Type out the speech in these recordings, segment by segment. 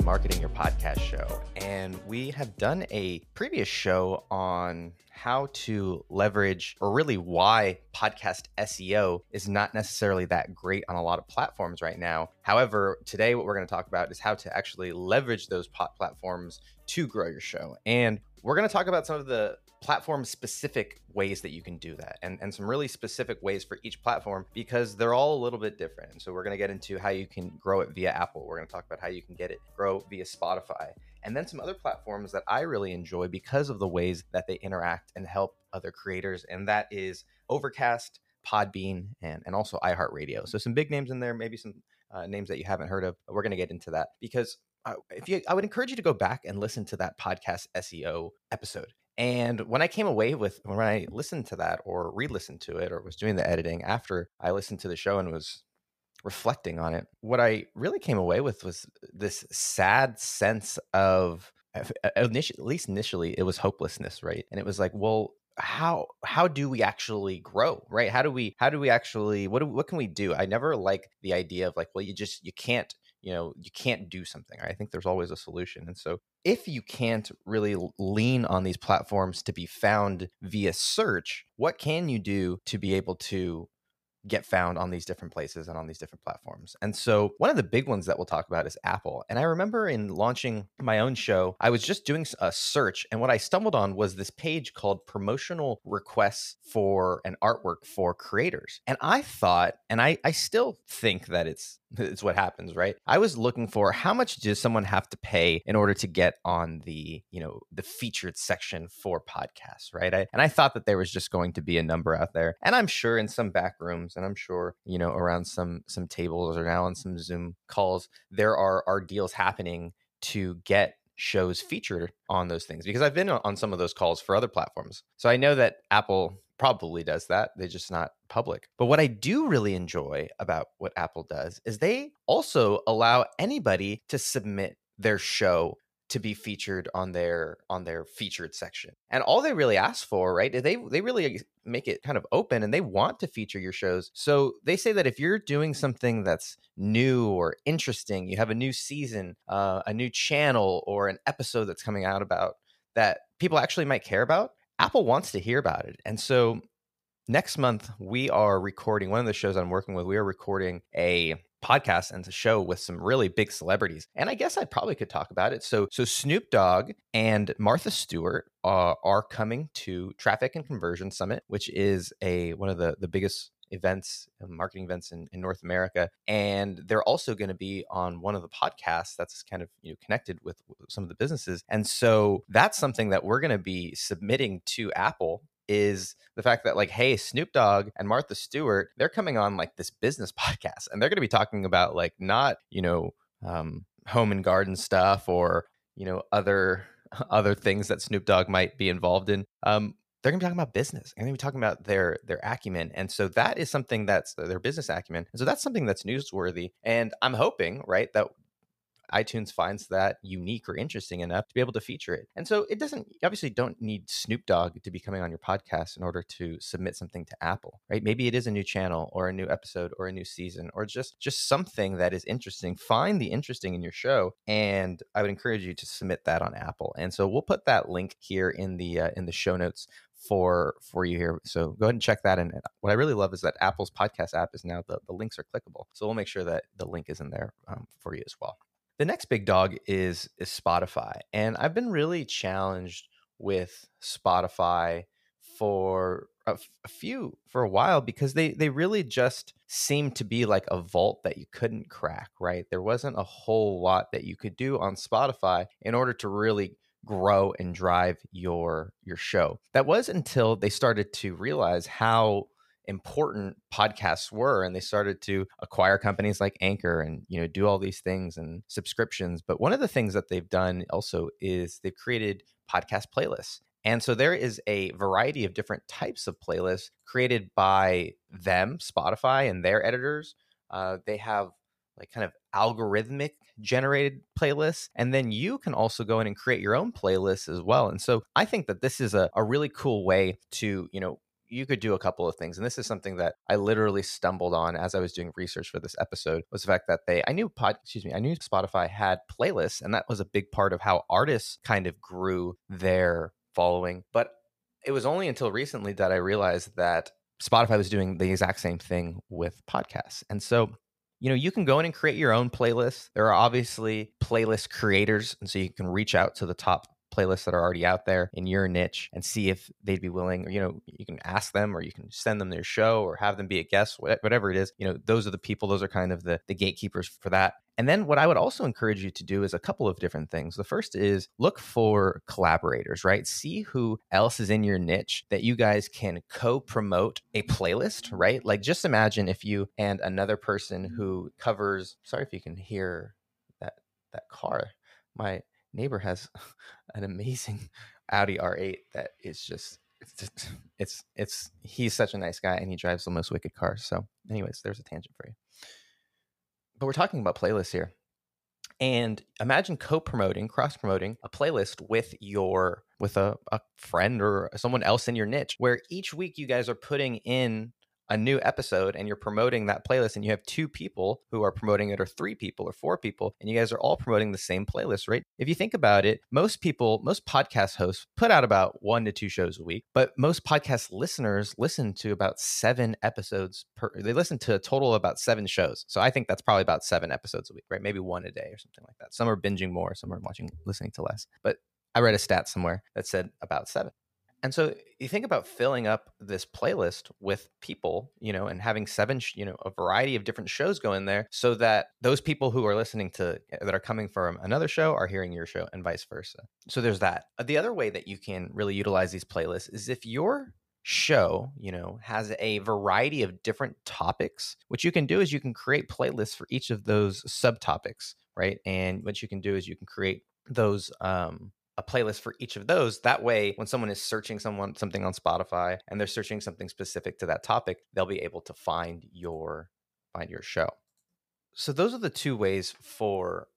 Marketing Your Podcast show. And we have done a previous show on how to leverage, or really why podcast SEO is not necessarily that great on a lot of platforms right now. However, today what we're going to talk about is how to actually leverage those platforms to grow your show. And we're going to talk about some of the platform specific ways that you can do that and, and some really specific ways for each platform because they're all a little bit different. So we're going to get into how you can grow it via Apple. We're going to talk about how you can get it grow via Spotify and then some other platforms that I really enjoy because of the ways that they interact and help other creators. And that is Overcast, Podbean, and, and also iHeartRadio. So some big names in there, maybe some uh, names that you haven't heard of. We're going to get into that because uh, if you, I would encourage you to go back and listen to that podcast SEO episode and when I came away with, when I listened to that or re listened to it or was doing the editing after I listened to the show and was reflecting on it, what I really came away with was this sad sense of, uh, at least initially, it was hopelessness, right? And it was like, well, how how do we actually grow right? How do we how do we actually what do, what can we do? I never like the idea of like well you just you can't you know you can't do something. I think there's always a solution. And so if you can't really lean on these platforms to be found via search what can you do to be able to get found on these different places and on these different platforms. And so, one of the big ones that we'll talk about is Apple. And I remember in launching my own show, I was just doing a search, and what I stumbled on was this page called Promotional Requests for an Artwork for Creators. And I thought, and I, I still think that it's it's what happens, right? I was looking for how much does someone have to pay in order to get on the, you know, the featured section for podcasts, right? I, and I thought that there was just going to be a number out there. And I'm sure in some back rooms and I'm sure, you know, around some some tables or now on some Zoom calls, there are are deals happening to get shows featured on those things because I've been on some of those calls for other platforms. So I know that Apple probably does that. They're just not public. But what I do really enjoy about what Apple does is they also allow anybody to submit their show to be featured on their on their featured section. And all they really ask for, right? They they really make it kind of open and they want to feature your shows. So they say that if you're doing something that's new or interesting, you have a new season, uh, a new channel or an episode that's coming out about that people actually might care about, Apple wants to hear about it. And so next month we are recording one of the shows I'm working with. We are recording a podcast and a show with some really big celebrities. And I guess I probably could talk about it. So so Snoop Dogg and Martha Stewart uh, are coming to Traffic and Conversion Summit, which is a one of the the biggest events, uh, marketing events in, in North America, and they're also going to be on one of the podcasts that's kind of you know connected with some of the businesses. And so that's something that we're going to be submitting to Apple is the fact that like hey snoop dogg and martha stewart they're coming on like this business podcast and they're going to be talking about like not you know um, home and garden stuff or you know other other things that snoop dogg might be involved in um, they're going to be talking about business and they're going to be talking about their their acumen and so that is something that's their business acumen and so that's something that's newsworthy and i'm hoping right that iTunes finds that unique or interesting enough to be able to feature it. And so it doesn't obviously don't need Snoop Dogg to be coming on your podcast in order to submit something to Apple, right? Maybe it is a new channel or a new episode or a new season or just just something that is interesting. Find the interesting in your show and I would encourage you to submit that on Apple. And so we'll put that link here in the uh, in the show notes for for you here. So go ahead and check that. And what I really love is that Apple's podcast app is now the, the links are clickable. So we'll make sure that the link is in there um, for you as well. The next big dog is is Spotify, and I've been really challenged with Spotify for a, a few for a while because they they really just seemed to be like a vault that you couldn't crack. Right, there wasn't a whole lot that you could do on Spotify in order to really grow and drive your your show. That was until they started to realize how important podcasts were and they started to acquire companies like anchor and you know do all these things and subscriptions but one of the things that they've done also is they've created podcast playlists and so there is a variety of different types of playlists created by them spotify and their editors. Uh, they have like kind of algorithmic generated playlists and then you can also go in and create your own playlists as well and so i think that this is a, a really cool way to you know you could do a couple of things. And this is something that I literally stumbled on as I was doing research for this episode was the fact that they I knew pod excuse me, I knew Spotify had playlists and that was a big part of how artists kind of grew their following. But it was only until recently that I realized that Spotify was doing the exact same thing with podcasts. And so you know, you can go in and create your own playlist. There are obviously playlist creators, and so you can reach out to the top playlists that are already out there in your niche and see if they'd be willing or you know you can ask them or you can send them their show or have them be a guest whatever it is you know those are the people those are kind of the, the gatekeepers for that and then what I would also encourage you to do is a couple of different things. The first is look for collaborators, right? See who else is in your niche that you guys can co-promote a playlist, mm-hmm. right? Like just imagine if you and another person mm-hmm. who covers sorry if you can hear that that car. My neighbor has an amazing Audi R8 that is just it's just, it's it's he's such a nice guy and he drives the most wicked cars. So, anyways, there's a tangent for you. But we're talking about playlists here. And imagine co-promoting, cross-promoting a playlist with your with a, a friend or someone else in your niche where each week you guys are putting in a new episode and you're promoting that playlist and you have two people who are promoting it or three people or four people and you guys are all promoting the same playlist, right? If you think about it, most people, most podcast hosts put out about one to two shows a week, but most podcast listeners listen to about seven episodes per, they listen to a total of about seven shows. So I think that's probably about seven episodes a week, right? Maybe one a day or something like that. Some are binging more, some are watching, listening to less. But I read a stat somewhere that said about seven. And so you think about filling up this playlist with people, you know, and having seven, you know, a variety of different shows go in there so that those people who are listening to eh, that are coming from another show are hearing your show and vice versa. So there's that. Uh, the other way that you can really utilize these playlists is if your show, you know, has a variety of different topics, what you can do is you can create playlists for each of those subtopics, right? And what you can do is you can create those um a playlist for each of those. That way, when someone is searching someone something on Spotify and they're searching something specific to that topic, they'll be able to find your find your show. So those are the two ways for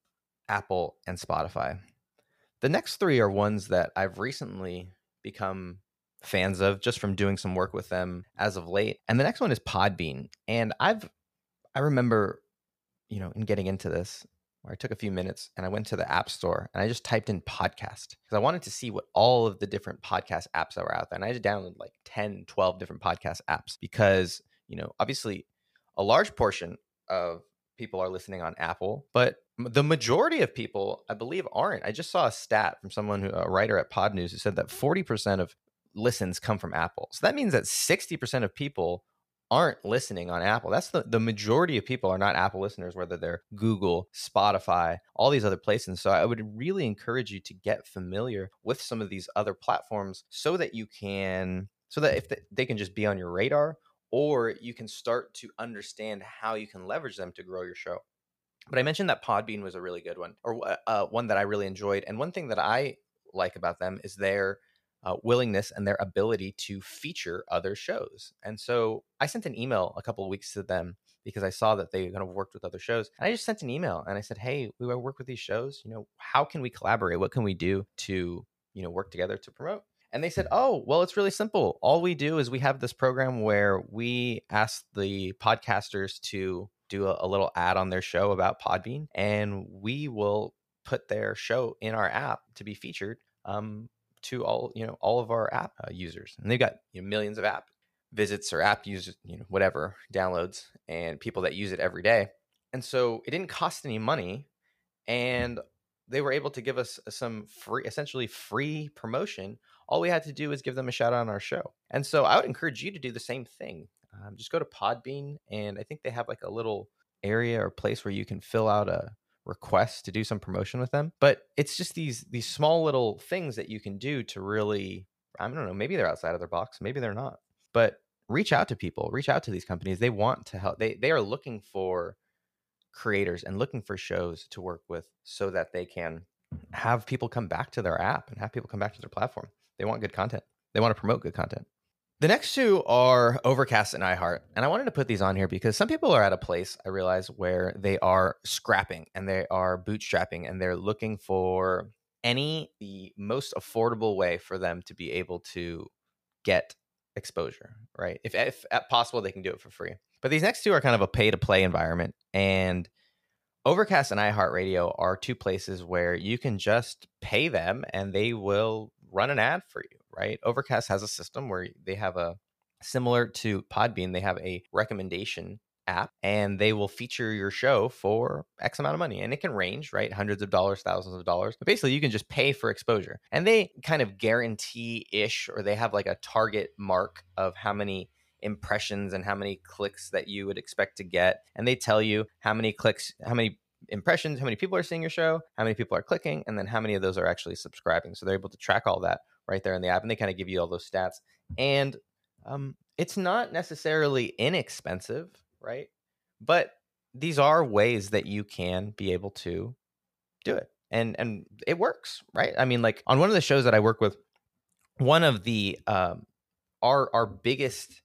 Apple and Spotify. The next three are ones that I've recently become fans of just from doing some work with them as of late. And the next one is Podbean. And I've I remember, you know, in getting into this, where I took a few minutes and I went to the App Store and I just typed in podcast because I wanted to see what all of the different podcast apps that were out there. And I just downloaded like 10, 12 different podcast apps because, you know, obviously a large portion of people are listening on Apple, but the majority of people, I believe, aren't. I just saw a stat from someone who, a writer at Podnews, who said that 40% of listens come from Apple. So that means that 60% of people aren't listening on Apple. That's the, the majority of people are not Apple listeners, whether they're Google, Spotify, all these other places. So I would really encourage you to get familiar with some of these other platforms so that you can, so that if they can just be on your radar or you can start to understand how you can leverage them to grow your show. But I mentioned that Podbean was a really good one or uh, uh one that I really enjoyed. And one thing that I like about them is their uh, willingness and their ability to feature other shows. And so I sent an email a couple of weeks to them because I saw that they kind of worked with other shows. And I just sent an email and I said, "Hey, we work with these shows. You know, how can we collaborate? What can we do to you know work together to promote?" And they said, "Oh, well, it's really simple. All we do is we have this program where we ask the podcasters to do a, a little ad on their show about Podbean, and we will." put their show in our app to be featured um, to all you know all of our app uh, users, and they've got you know, millions of app visits or app users, you know whatever downloads, and people that use it every day. And so it didn't cost any money, and they were able to give us some free, essentially free promotion. All we had to do was give them a shout out on our show. And so I would encourage you to do the same thing. Um, just go to Podbean, and I think they have like a little area or place where you can fill out a requests to do some promotion with them but it's just these these small little things that you can do to really i don't know maybe they're outside of their box maybe they're not but reach out to people reach out to these companies they want to help they they are looking for creators and looking for shows to work with so that they can have people come back to their app and have people come back to their platform. They want good content. They want to promote good content the next two are Overcast and iHeart. And I wanted to put these on here because some people are at a place, I realize, where they are scrapping and they are bootstrapping and they're looking for any the most affordable way for them to be able to get exposure, right? If, if possible, they can do it for free. But these next two are kind of a pay to play environment. And Overcast and iHeartRadio are two places where you can just pay them and they will run an ad for you, right? Overcast has a system where they have a similar to Podbean, they have a recommendation app and they will feature your show for X amount of money. And it can range, right? Hundreds of dollars, thousands of dollars. But basically, you can just pay for exposure. And they kind of guarantee ish, or they have like a target mark of how many impressions and how many clicks that you would expect to get. And they tell you how many clicks, how many impressions, how many people are seeing your show, how many people are clicking, and then how many of those are actually subscribing. So they're able to track all that right there in the app. And they kind of give you all those stats. And um, it's not necessarily inexpensive right? But these are ways that you can be able to do it. And and it works, right? I mean, like on one of the shows that I work with, one of the um our our biggest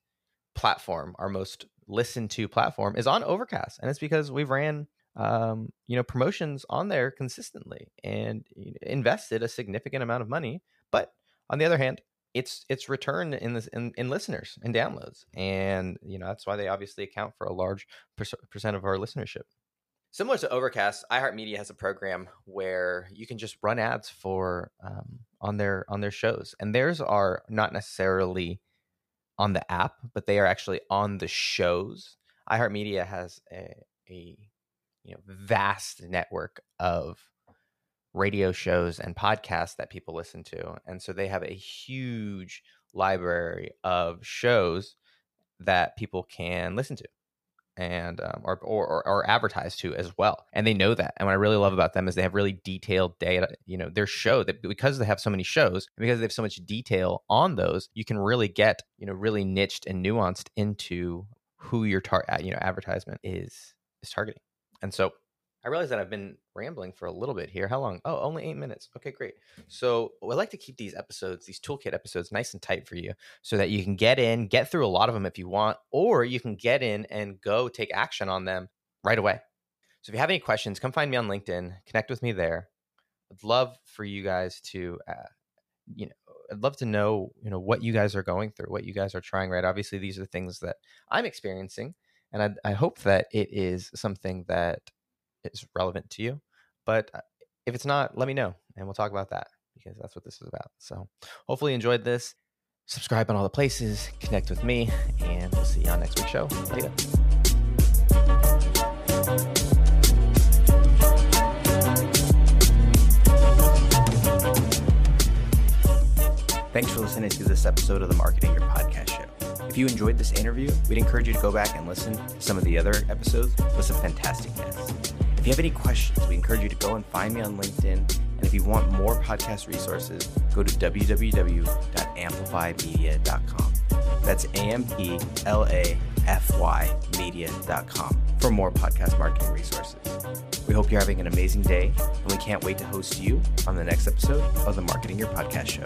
platform, our most listened to platform is on Overcast. And it's because we've ran um, you know, promotions on there consistently and invested a significant amount of money. But on the other hand, it's it's returned in this in, in listeners and downloads and you know that's why they obviously account for a large percent of our listenership similar to overcast iheartmedia has a program where you can just run ads for um, on their on their shows and theirs are not necessarily on the app but they are actually on the shows iheartmedia has a, a you know vast network of radio shows and podcasts that people listen to. And so they have a huge library of shows that people can listen to and um, or, or, or advertise to as well and they know that and what i really love about them is they have really detailed data you know their show that because they have so many shows and because they have so much detail on those you can really get you know really niched and nuanced into who your tar- you know advertisement is is targeting and so I realize that I've been rambling for a little bit here. How long? Oh, only eight minutes. Okay, great. So I like to keep these episodes, these toolkit episodes, nice and tight for you so that you can get in, get through a lot of them if you want, or you can get in and go take action on them right away. So if you have any questions, come find me on LinkedIn, connect with me there. I'd love for you guys to, uh, you know, I'd love to know, you know, what you guys are going through, what you guys are trying, right? Obviously, these are the things that I'm experiencing. And I, I hope that it is something that is relevant to you. But uh, if it's not, let me know and we'll talk about that because that's what this is about. So hopefully you enjoyed this. Subscribe on all the places, connect with me, and we'll see you on next week's show. Later. Thanks for listening to this episode of the Marketing. If you enjoyed this interview, we'd encourage you to go back and listen to some of the other episodes with some fantastic guests. If you have any questions, we encourage you to go and find me on LinkedIn. And if you want more podcast resources, go to www.amplifymedia.com. That's A M P L A F Y media.com for more podcast marketing resources. We hope you're having an amazing day, and we can't wait to host you on the next episode of the Marketing Your Podcast Show.